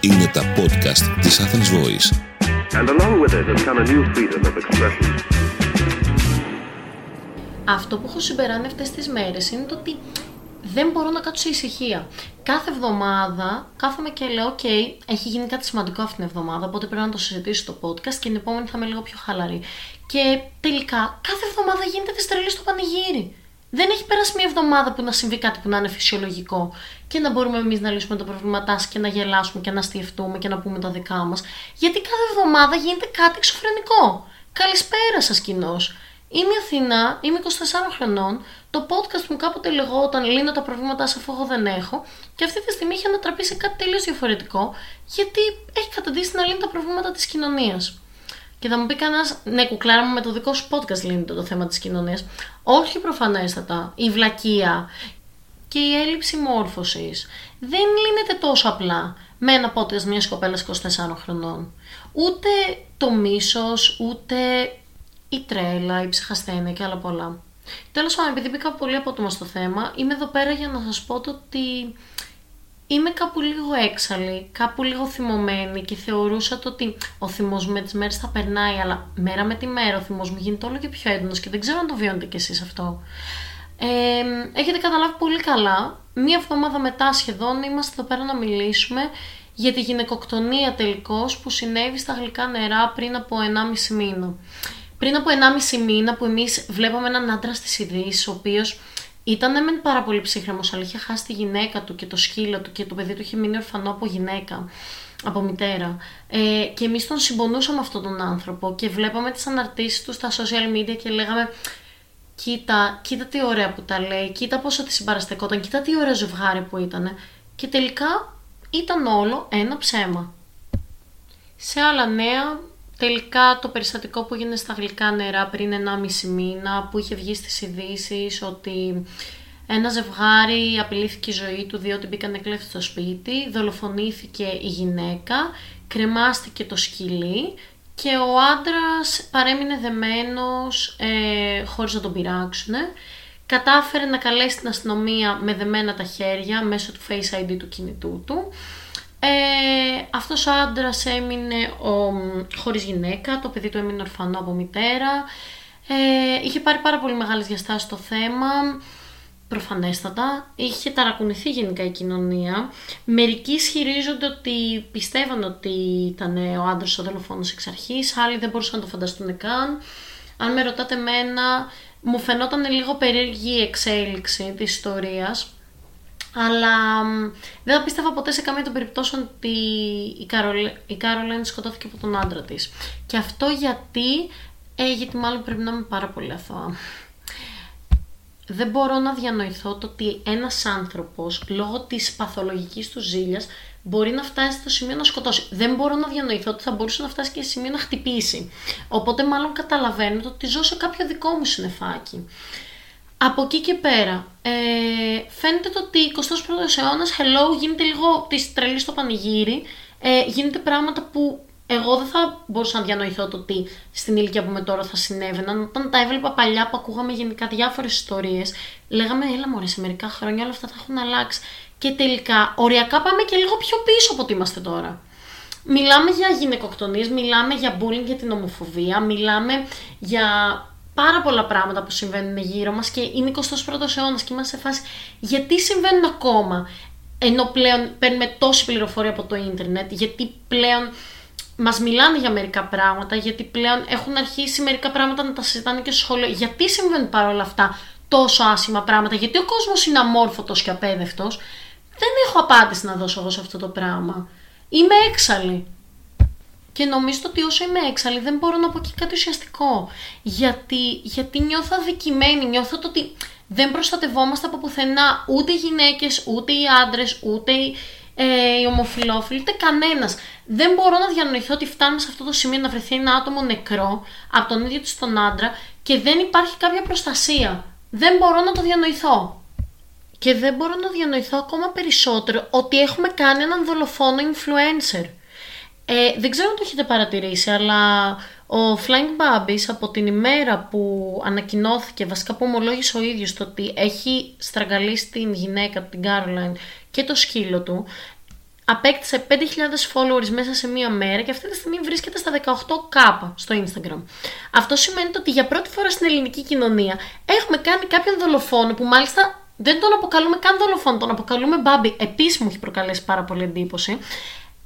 Είναι τα podcast της Athens Voice. And along with it has come a new freedom of expression. Αυτό που έχω συμπεράνει αυτές τις μέρες είναι το ότι δεν μπορώ να κάτσω σε ησυχία. Κάθε εβδομάδα κάθομαι και λέω: OK, έχει γίνει κάτι σημαντικό αυτήν την εβδομάδα, οπότε πρέπει να το συζητήσω στο podcast και την επόμενη θα είμαι λίγο πιο χαλαρή. Και τελικά, κάθε εβδομάδα γίνεται τη τρελή στο πανηγύρι. Δεν έχει περάσει μια εβδομάδα που να συμβεί κάτι που να είναι φυσιολογικό και να μπορούμε εμείς να λύσουμε τα προβλήματά σας και να γελάσουμε και να αστιευτούμε και να πούμε τα δικά μας. Γιατί κάθε εβδομάδα γίνεται κάτι εξωφρενικό. Καλησπέρα σας, κοινός. Είμαι η Αθηνά, είμαι 24 χρονών. Το podcast μου κάποτε λεγόταν Λύνω τα προβλήματά σας αφού εγώ δεν έχω. Και αυτή τη στιγμή έχει ανατραπεί σε κάτι τελείως διαφορετικό, γιατί έχει καταντήσει να λύνει τα προβλήματα της κοινωνίας. Και θα μου πει κανένας, ναι, κουκλάρα μου με το δικό σου podcast λύνεται το θέμα της κοινωνίας. Όχι προφανέστατα. Η βλακεία και η έλλειψη μόρφωσης δεν λύνεται τόσο απλά με ένα podcast μιας κοπέλας 24 χρονών. Ούτε το μίσος, ούτε η τρέλα, η ψυχασθένεια και άλλα πολλά. Τέλος πάντων, επειδή μπήκα πολύ απότομα στο θέμα, είμαι εδώ πέρα για να σας πω το ότι είμαι κάπου λίγο έξαλλη, κάπου λίγο θυμωμένη και θεωρούσα το ότι ο θυμός μου με τις μέρες θα περνάει, αλλά μέρα με τη μέρα ο θυμός μου γίνεται όλο και πιο έντονος και δεν ξέρω αν το βιώνετε κι εσείς αυτό. Ε, έχετε καταλάβει πολύ καλά, μία εβδομάδα μετά σχεδόν είμαστε εδώ πέρα να μιλήσουμε για τη γυναικοκτονία τελικώς που συνέβη στα γλυκά νερά πριν από 1,5 μήνα. Πριν από 1,5 μήνα που εμείς βλέπαμε έναν άντρα στις ειδήσεις, ο οποίος ήταν μεν πάρα πολύ ψύχρεμος, αλλά είχε χάσει τη γυναίκα του και το σκύλο του και το παιδί του είχε μείνει ορφανό από γυναίκα, από μητέρα. Ε, και εμείς τον συμπονούσαμε αυτόν τον άνθρωπο και βλέπαμε τις αναρτήσεις του στα social media και λέγαμε κοίτα, κοίτα τι ωραία που τα λέει, κοίτα πόσο τη συμπαραστεκόταν, κοίτα τι ωραίο ζευγάρι που ήταν. Και τελικά ήταν όλο ένα ψέμα. Σε άλλα νέα, Τελικά το περιστατικό που έγινε στα γλυκά νερά πριν 1,5 μήνα που είχε βγει στις ειδήσεις ότι ένα ζευγάρι απειλήθηκε η ζωή του διότι μπήκαν κλέφτη στο σπίτι, δολοφονήθηκε η γυναίκα, κρεμάστηκε το σκυλί και ο άντρας παρέμεινε δεμένος ε, χωρίς να τον πειράξουν. Κατάφερε να καλέσει την αστυνομία με δεμένα τα χέρια μέσω του Face ID του κινητού του ε, αυτός ο άντρας έμεινε ο, χωρίς γυναίκα, το παιδί του έμεινε ορφανό από μητέρα. Ε, είχε πάρει πάρα πολύ μεγάλες διαστάσεις το θέμα, προφανέστατα. Είχε ταρακουνηθεί γενικά η κοινωνία. Μερικοί ισχυρίζονται ότι πιστεύαν ότι ήταν ο άντρας ο δολοφόνος εξ αρχής, άλλοι δεν μπορούσαν να το φανταστούν καν. Αν με ρωτάτε εμένα, μου φαινόταν λίγο περίεργη η εξέλιξη της ιστορίας αλλά δεν θα πίστευα ποτέ σε καμία των περιπτώσεων ότι η, Καρολ... η Κάρολεν σκοτώθηκε από τον άντρα της. Και αυτό γιατί, ε, γιατί μάλλον πρέπει να είμαι πάρα πολύ αθώα. Δεν μπορώ να διανοηθώ το ότι ένας άνθρωπος, λόγω της παθολογικής του ζήλιας, μπορεί να φτάσει στο σημείο να σκοτώσει. Δεν μπορώ να διανοηθώ ότι θα μπορούσε να φτάσει και σε σημείο να χτυπήσει. Οπότε μάλλον καταλαβαίνω ότι ζω σε κάποιο δικό μου συνεφάκι. Από εκεί και πέρα, ε, φαίνεται το ότι 21ο αιώνας, hello, γίνεται λίγο της τρελής στο πανηγύρι. Ε, γίνεται πράγματα που εγώ δεν θα μπορούσα να διανοηθώ το ότι στην ηλικία που με τώρα θα συνέβαιναν. Όταν τα έβλεπα παλιά που ακούγαμε γενικά διάφορες ιστορίες, λέγαμε, έλα μωρέ, σε μερικά χρόνια όλα αυτά θα έχουν αλλάξει. Και τελικά, οριακά πάμε και λίγο πιο πίσω από ό,τι είμαστε τώρα. Μιλάμε για γυναικοκτονίες, μιλάμε για bullying για την ομοφοβία, μιλάμε για πάρα πολλά πράγματα που συμβαίνουν γύρω μας και είναι 21ο αιώνας και είμαστε σε φάση γιατί συμβαίνουν ακόμα ενώ πλέον παίρνουμε τόση πληροφορία από το ίντερνετ, γιατί πλέον μας μιλάνε για μερικά πράγματα, γιατί πλέον έχουν αρχίσει μερικά πράγματα να τα συζητάνε και στο σχολείο. Γιατί συμβαίνουν παρόλα αυτά τόσο άσχημα πράγματα, γιατί ο κόσμος είναι αμόρφωτος και απέδευτος. Δεν έχω απάντηση να δώσω εγώ σε αυτό το πράγμα. Είμαι έξαλλη. Και νομίζω ότι όσο είμαι έξαλλη δεν μπορώ να πω και κάτι ουσιαστικό. Γιατί, γιατί νιώθω αδικημένη, νιώθω το ότι δεν προστατευόμαστε από πουθενά ούτε οι γυναίκες, ούτε οι άντρες, ούτε οι, ε, οι ομοφιλόφιλοι, ούτε κανένας. Δεν μπορώ να διανοηθώ ότι φτάνουμε σε αυτό το σημείο να βρεθεί ένα άτομο νεκρό από τον ίδιο τους τον άντρα και δεν υπάρχει κάποια προστασία. Δεν μπορώ να το διανοηθώ. Και δεν μπορώ να διανοηθώ ακόμα περισσότερο ότι έχουμε κάνει έναν δολοφόνο influencer. Ε, δεν ξέρω αν το έχετε παρατηρήσει, αλλά Ο Flying Babbies από την ημέρα που ανακοινώθηκε, βασικά που ομολόγησε ο ίδιος το ότι έχει στραγγαλίσει την γυναίκα του, την Caroline και το σκύλο του, απέκτησε 5.000 followers μέσα σε μία μέρα και αυτή τη στιγμή βρίσκεται στα 18k στο Instagram. Αυτό σημαίνει ότι για πρώτη φορά στην ελληνική κοινωνία έχουμε κάνει κάποιον δολοφόνο που μάλιστα δεν τον αποκαλούμε καν δολοφόνο, τον αποκαλούμε Μπάμπι. Επίσης μου έχει προκαλέσει πάρα πολύ εντύπωση.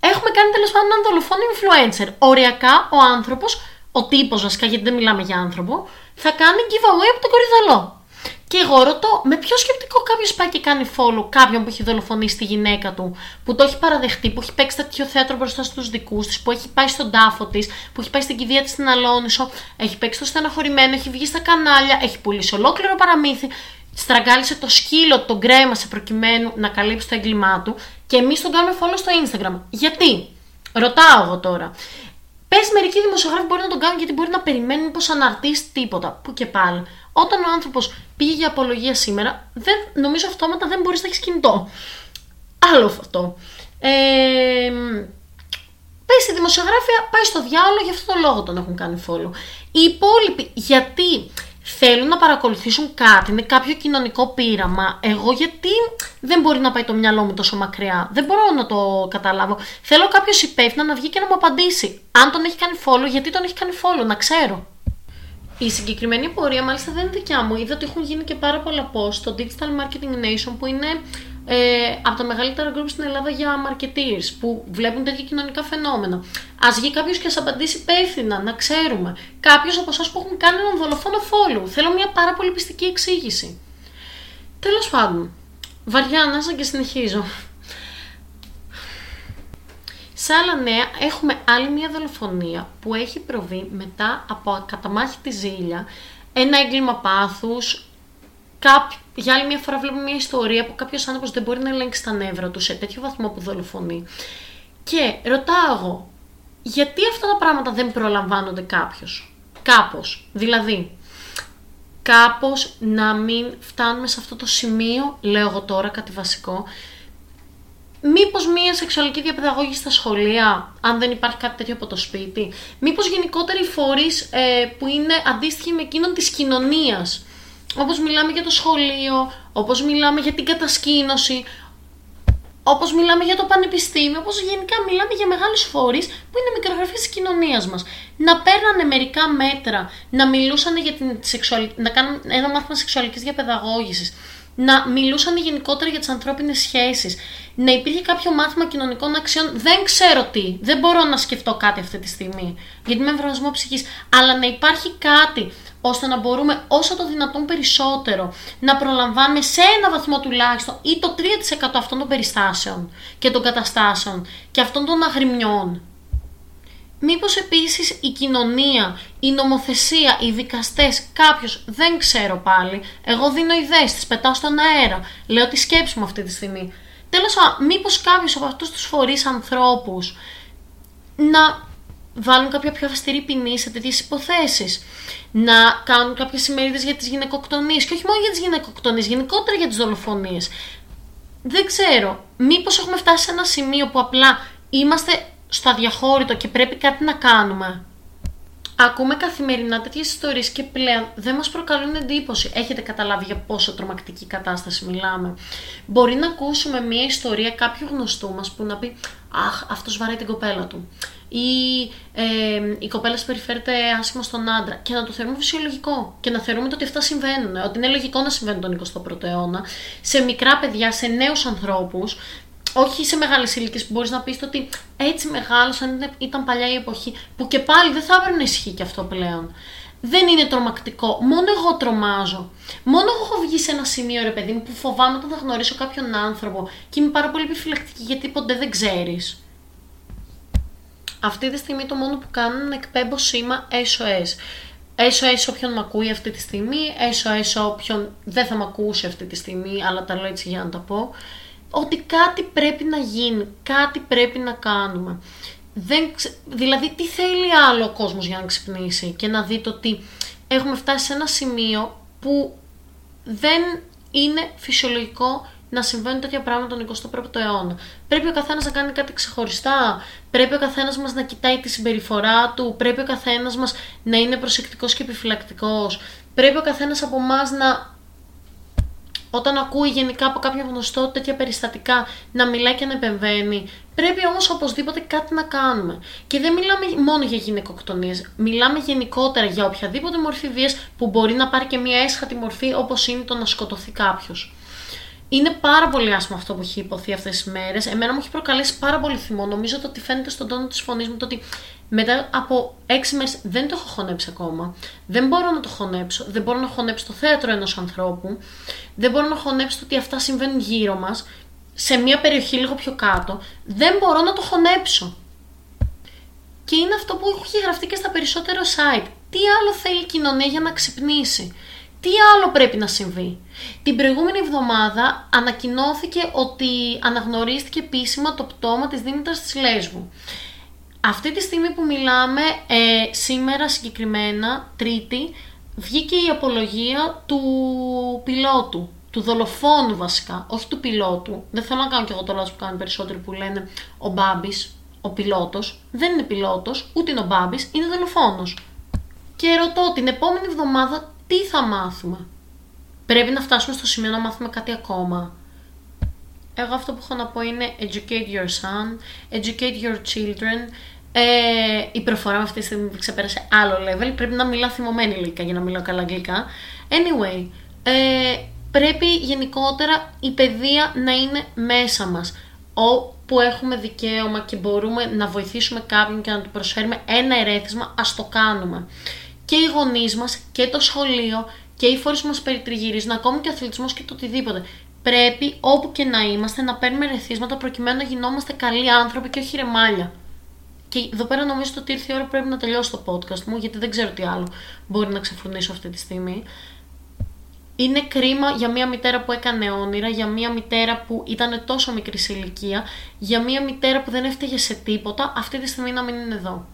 Έχουμε κάνει τέλος πάντων έναν δολοφόνο influencer. Οριακά ο άνθρωπος, ο τύπος βασικά, γιατί δεν μιλάμε για άνθρωπο, θα κάνει giveaway από τον κορυδαλό. Και εγώ ρωτώ, με ποιο σκεπτικό κάποιος πάει και κάνει follow κάποιον που έχει δολοφονήσει τη γυναίκα του, που το έχει παραδεχτεί, που έχει παίξει τέτοιο θέατρο μπροστά στους δικούς της, που έχει πάει στον τάφο της, που έχει πάει στην κηδεία της στην Αλόνισο, έχει παίξει το στεναχωρημένο, έχει βγει στα κανάλια, έχει πουλήσει ολόκληρο παραμύθι, στραγγάλισε το σκύλο, τον κρέμασε προκειμένου να καλύψει το έγκλημά του και εμείς τον κάνουμε follow στο Instagram. Γιατί, ρωτάω εγώ τώρα. Πες μερικοί δημοσιογράφοι μπορεί να τον κάνουν γιατί μπορεί να περιμένουν πω αναρτήσει τίποτα. Που και πάλι. Όταν ο άνθρωπος πήγε για απολογία σήμερα, δεν, νομίζω αυτόματα δεν μπορείς να έχεις κινητό. Άλλο αυτό. Ε, Πες η δημοσιογράφια πάει στο διάλογο, γι' αυτό το λόγο τον έχουν κάνει follow. Οι υπόλοιποι, γιατί θέλουν να παρακολουθήσουν κάτι, είναι κάποιο κοινωνικό πείραμα. Εγώ γιατί δεν μπορεί να πάει το μυαλό μου τόσο μακριά; Δεν μπορώ να το καταλάβω. Θέλω κάποιος υπεύθυνο να βγει και να μου απαντήσει. Αν τον έχει κάνει follow, γιατί τον έχει κάνει follow, να ξέρω. Η συγκεκριμένη πορεία μάλιστα δεν είναι δικιά μου. Είδα ότι έχουν γίνει και πάρα πολλά post στο Digital Marketing Nation που είναι ε, από τα μεγαλύτερα group στην Ελλάδα για marketeers που βλέπουν τέτοια κοινωνικά φαινόμενα. Α βγει κάποιος και ας απαντήσει υπεύθυνα, να ξέρουμε. Κάποιος από εσάς που έχουν κάνει έναν δολοφόνο follow. Θέλω μια πάρα πολύ πιστική εξήγηση. Τέλος πάντων, βαριά ανάσα και συνεχίζω. Σε άλλα νέα έχουμε άλλη μια δολοφονία που έχει προβεί μετά από τη ζήλια, ένα έγκλημα πάθους, για άλλη μια φορά βλέπουμε μια ιστορία που κάποιος άνθρωπος δεν μπορεί να ελέγξει τα νεύρα του σε τέτοιο βαθμό που δολοφονεί. Και ρωτάω εγώ, γιατί αυτά τα πράγματα δεν προλαμβάνονται κάποιος, κάπως, δηλαδή κάπως να μην φτάνουμε σε αυτό το σημείο, λέω εγώ τώρα κάτι βασικό, Μήπως μία σεξουαλική διαπαιδαγώγηση στα σχολεία, αν δεν υπάρχει κάτι τέτοιο από το σπίτι. Μήπως γενικότερα οι φορείς ε, που είναι αντίστοιχοι με εκείνον της κοινωνίας. Όπως μιλάμε για το σχολείο, όπως μιλάμε για την κατασκήνωση, όπως μιλάμε για το πανεπιστήμιο, όπως γενικά μιλάμε για μεγάλους φορείς που είναι μικρογραφίες της κοινωνίας μας. Να παίρνανε μερικά μέτρα, να μιλούσαν για την σεξουαλική, να κάνουν ένα μάθημα σεξουαλικής διαπαιδαγώγησης, να μιλούσαν γενικότερα για τις ανθρώπινες σχέσεις, να υπήρχε κάποιο μάθημα κοινωνικών αξιών, δεν ξέρω τι, δεν μπορώ να σκεφτώ κάτι αυτή τη στιγμή, γιατί είμαι εμβρασμό ψυχής, αλλά να υπάρχει κάτι ώστε να μπορούμε όσο το δυνατόν περισσότερο να προλαμβάνουμε σε ένα βαθμό τουλάχιστον ή το 3% αυτών των περιστάσεων και των καταστάσεων και αυτών των αγριμιών. Μήπως επίσης η κοινωνία, η νομοθεσία, οι δικαστές, κάποιος, δεν ξέρω πάλι, εγώ δίνω ιδέες, τις πετάω στον αέρα, λέω τη σκέψη μου αυτή τη στιγμή. Τέλος πάντων, μήπως κάποιος από αυτούς τους φορείς ανθρώπους να βάλουν κάποια πιο αυστηρή ποινή σε τέτοιες υποθέσεις. Να κάνουν κάποιες ημερίδες για τις γυναικοκτονίες. Και όχι μόνο για τις γυναικοκτονίες, γενικότερα για τις δολοφονίες. Δεν ξέρω. Μήπως έχουμε φτάσει σε ένα σημείο που απλά είμαστε στο αδιαχώρητο και πρέπει κάτι να κάνουμε. Ακούμε καθημερινά τέτοιες ιστορίες και πλέον δεν μας προκαλούν εντύπωση. Έχετε καταλάβει για πόσο τρομακτική κατάσταση μιλάμε. Μπορεί να ακούσουμε μια ιστορία κάποιου γνωστού μας που να πει Αχ, αυτός βαράει την κοπέλα του ή ε, η κοπέλα συμπεριφέρεται άσχημα στον άντρα και να το θεωρούμε φυσιολογικό και να θεωρούμε ότι αυτά συμβαίνουν, ότι είναι λογικό να συμβαίνουν τον 21ο αιώνα σε μικρά παιδιά, σε νέους ανθρώπους όχι σε μεγάλες ηλικίες που μπορείς να πεις ότι έτσι μεγάλωσαν, ήταν παλιά η εποχή, που και πάλι δεν θα έπρεπε να ισχύει και αυτό πλέον. Δεν είναι τρομακτικό. Μόνο εγώ τρομάζω. Μόνο εγώ έχω βγει σε ένα σημείο, ρε παιδί μου, που φοβάμαι όταν θα γνωρίσω κάποιον άνθρωπο και είμαι πάρα πολύ επιφυλακτική γιατί ποτέ δεν ξέρεις. Αυτή τη στιγμή το μόνο που κάνω είναι να εκπέμπω σήμα SOS. SOS όποιον με ακούει αυτή τη στιγμή, SOS όποιον δεν θα με ακούσει αυτή τη στιγμή, αλλά τα λέω έτσι για να τα πω. Ότι κάτι πρέπει να γίνει, κάτι πρέπει να κάνουμε. Δεν Δηλαδή, τι θέλει άλλο ο κόσμος για να ξυπνήσει και να δει το ότι έχουμε φτάσει σε ένα σημείο που δεν είναι φυσιολογικό να συμβαίνουν τέτοια πράγματα τον 21ο αιώνα. Πρέπει ο καθένας να κάνει κάτι ξεχωριστά. Πρέπει ο καθένας μας να κοιτάει τη συμπεριφορά του. Πρέπει ο καθένας μας να είναι προσεκτικός και επιφυλακτικός. Πρέπει ο καθένας από εμάς να όταν ακούει γενικά από κάποιο γνωστό τέτοια περιστατικά να μιλάει και να επεμβαίνει. Πρέπει όμως οπωσδήποτε κάτι να κάνουμε. Και δεν μιλάμε μόνο για γυναικοκτονίες, μιλάμε γενικότερα για οποιαδήποτε μορφή βίας που μπορεί να πάρει και μια έσχατη μορφή όπως είναι το να σκοτωθεί κάποιος. Είναι πάρα πολύ άσχημο αυτό που έχει υποθεί αυτές τις μέρες. Εμένα μου έχει προκαλέσει πάρα πολύ θυμό. Νομίζω ότι φαίνεται στον τόνο της φωνής μου το ότι μετά από έξι μέρες δεν το έχω χωνέψει ακόμα. Δεν μπορώ να το χωνέψω. Δεν μπορώ να χωνέψω το θέατρο ενός ανθρώπου. Δεν μπορώ να χωνέψω το ότι αυτά συμβαίνουν γύρω μας, σε μια περιοχή λίγο πιο κάτω. Δεν μπορώ να το χωνέψω. Και είναι αυτό που έχει γραφτεί και στα περισσότερα site. Τι άλλο θέλει η κοινωνία για να ξυπνήσει; Τι άλλο πρέπει να συμβεί; Την προηγούμενη εβδομάδα ανακοινώθηκε ότι αναγνωρίστηκε επίσημα το πτώμα της Δήμητρας της Λέσβου. Αυτή τη στιγμή που μιλάμε, ε, σήμερα συγκεκριμένα, Τρίτη, βγήκε η απολογία του πιλότου, του δολοφόνου βασικά, όχι του πιλότου. Δεν θέλω να κάνω και εγώ το λάθος που κάνουν περισσότεροι που λένε ο Μπάμπης, ο πιλότος. Δεν είναι πιλότος, ούτε είναι ο Μπάμπης, είναι δολοφόνος. Και ρωτώ την επόμενη εβδομάδα τι θα μάθουμε. Πρέπει να φτάσουμε στο σημείο να μάθουμε κάτι ακόμα. Εγώ αυτό που έχω να πω είναι educate your son, educate your children. Ε, η προφορά με αυτή τη στιγμή ξεπέρασε άλλο level. Πρέπει να μιλάω θυμωμένη λίγα για να μιλάω καλά αγγλικά. Anyway, ε, πρέπει γενικότερα η παιδεία να είναι μέσα μας. Όπου έχουμε δικαίωμα και μπορούμε να βοηθήσουμε κάποιον και να του προσφέρουμε ένα ερέθισμα, ας το κάνουμε και οι γονείς μας και το σχολείο και οι φορεί που μας περιτριγυρίζουν, ακόμη και ο αθλητισμός και το οτιδήποτε. Πρέπει όπου και να είμαστε να παίρνουμε ρεθίσματα προκειμένου να γινόμαστε καλοί άνθρωποι και όχι ρεμάλια. Και εδώ πέρα νομίζω ότι ήρθε η ώρα που πρέπει να τελειώσει το podcast μου, γιατί δεν ξέρω τι άλλο μπορεί να ξεφρονήσω αυτή τη στιγμή. Είναι κρίμα για μια μητέρα που έκανε όνειρα, για μια μητέρα που ήταν τόσο μικρή σε ηλικία, για μια μητέρα που δεν έφταιγε σε τίποτα, αυτή τη στιγμή να μην είναι εδώ.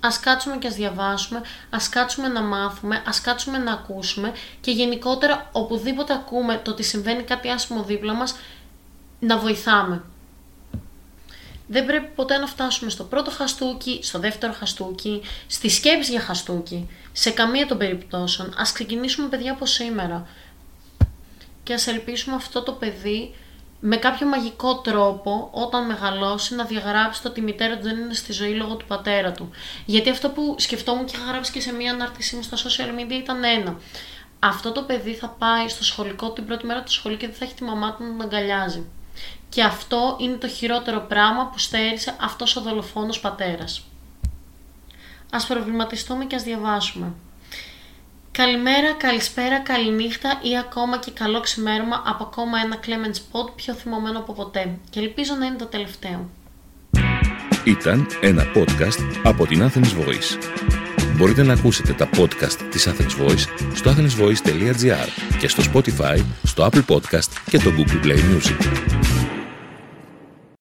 Ας κάτσουμε και ας διαβάσουμε, ας κάτσουμε να μάθουμε, ας κάτσουμε να ακούσουμε και γενικότερα οπουδήποτε ακούμε το ότι συμβαίνει κάτι άσχημο δίπλα μας, να βοηθάμε. Δεν πρέπει ποτέ να φτάσουμε στο πρώτο χαστούκι, στο δεύτερο χαστούκι, στη σκέψη για χαστούκι. Σε καμία των περιπτώσεων. Ας ξεκινήσουμε παιδιά από σήμερα. Και ας ελπίσουμε αυτό το παιδί με κάποιο μαγικό τρόπο όταν μεγαλώσει να διαγράψει το ότι η μητέρα του δεν είναι στη ζωή λόγω του πατέρα του. Γιατί αυτό που σκεφτόμουν και είχα γράψει και σε μία ανάρτησή μου στα social media ήταν ένα. Αυτό το παιδί θα πάει στο σχολικό την πρώτη μέρα του σχολείου και δεν θα έχει τη μαμά του να τον αγκαλιάζει. Και αυτό είναι το χειρότερο πράγμα που στέρισε αυτός ο δολοφόνος πατέρας. Ας προβληματιστούμε και ας διαβάσουμε. Καλημέρα, καλησπέρα, καληνύχτα ή ακόμα και καλό ξημέρωμα από ακόμα ένα Clemens Pod πιο θυμωμένο από ποτέ και ελπίζω να είναι το τελευταίο. Ήταν ένα podcast από την Athens Voice. Μπορείτε να ακούσετε τα podcast της Athens Voice στο athensvoice.gr και στο Spotify, στο Apple Podcast και το Google Play Music.